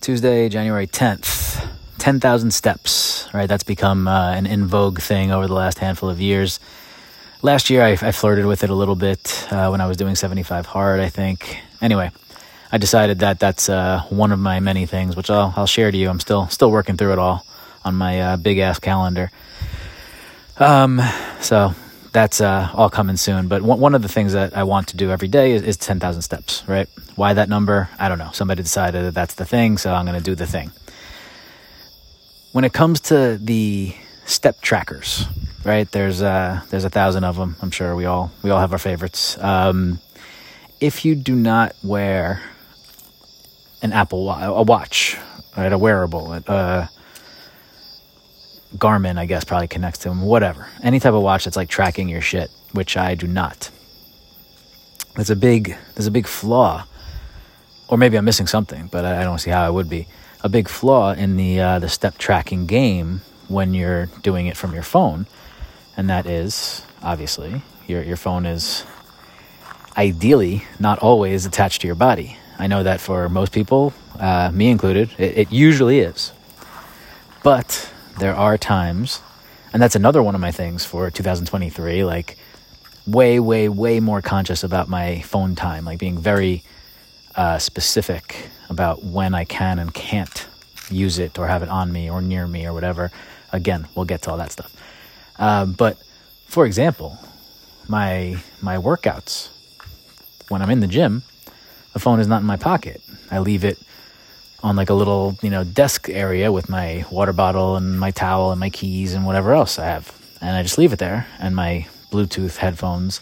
Tuesday, January 10th. 10,000 steps, right? That's become uh, an in vogue thing over the last handful of years. Last year, I, I flirted with it a little bit uh, when I was doing 75 hard, I think. Anyway, I decided that that's uh, one of my many things, which I'll, I'll share to you. I'm still still working through it all on my uh, big ass calendar. Um, so that's uh, all coming soon. But one, one of the things that I want to do every day is, is 10,000 steps, right? Why that number? I don't know. Somebody decided that that's the thing, so I'm going to do the thing. When it comes to the step trackers, right? There's uh, there's a thousand of them. I'm sure we all we all have our favorites. Um, if you do not wear an Apple a watch, right, a wearable, uh, Garmin, I guess, probably connects to them. Whatever, any type of watch that's like tracking your shit, which I do not. There's a big there's a big flaw, or maybe I'm missing something, but I, I don't see how it would be a big flaw in the uh, the step tracking game when you're doing it from your phone, and that is obviously your your phone is ideally not always attached to your body. I know that for most people, uh, me included, it, it usually is. But there are times, and that's another one of my things for 2023, like way, way, way more conscious about my phone time, like being very uh, specific about when I can and can't use it or have it on me or near me or whatever. Again, we'll get to all that stuff. Um, but for example, my my workouts when I'm in the gym, the phone is not in my pocket. I leave it on like a little you know desk area with my water bottle and my towel and my keys and whatever else I have, and I just leave it there. And my Bluetooth headphones,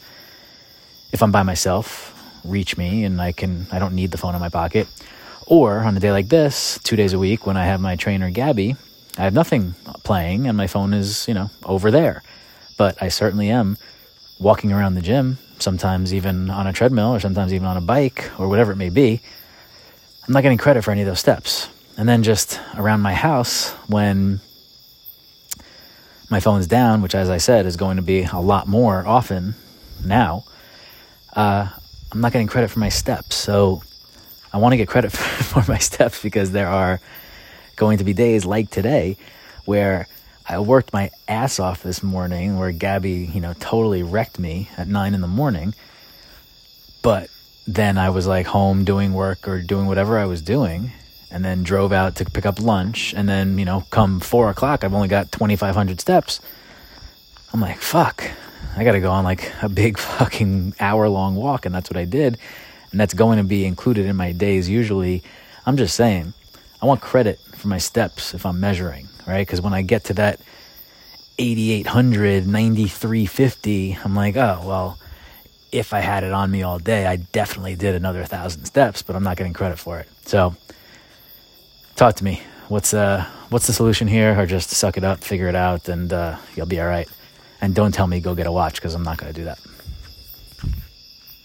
if I'm by myself, reach me and I can I don't need the phone in my pocket. Or on a day like this, two days a week when I have my trainer Gabby, I have nothing playing and my phone is, you know, over there. But I certainly am walking around the gym, sometimes even on a treadmill or sometimes even on a bike or whatever it may be. I'm not getting credit for any of those steps. And then just around my house when my phone's down, which as I said is going to be a lot more often now, uh, I'm not getting credit for my steps. So I want to get credit for, for my steps because there are going to be days like today where I worked my ass off this morning where Gabby, you know, totally wrecked me at nine in the morning. But then I was like home doing work or doing whatever I was doing and then drove out to pick up lunch. And then, you know, come four o'clock, I've only got 2,500 steps. I'm like, fuck, I got to go on like a big fucking hour long walk. And that's what I did. And that's going to be included in my days usually. I'm just saying, I want credit for my steps if I'm measuring, right? Because when I get to that 8,800, 9,350, I'm like, oh, well, if I had it on me all day, I definitely did another thousand steps, but I'm not getting credit for it. So, talk to me. What's uh, what's the solution here, or just suck it up, figure it out, and uh, you'll be all right. And don't tell me go get a watch because I'm not going to do that.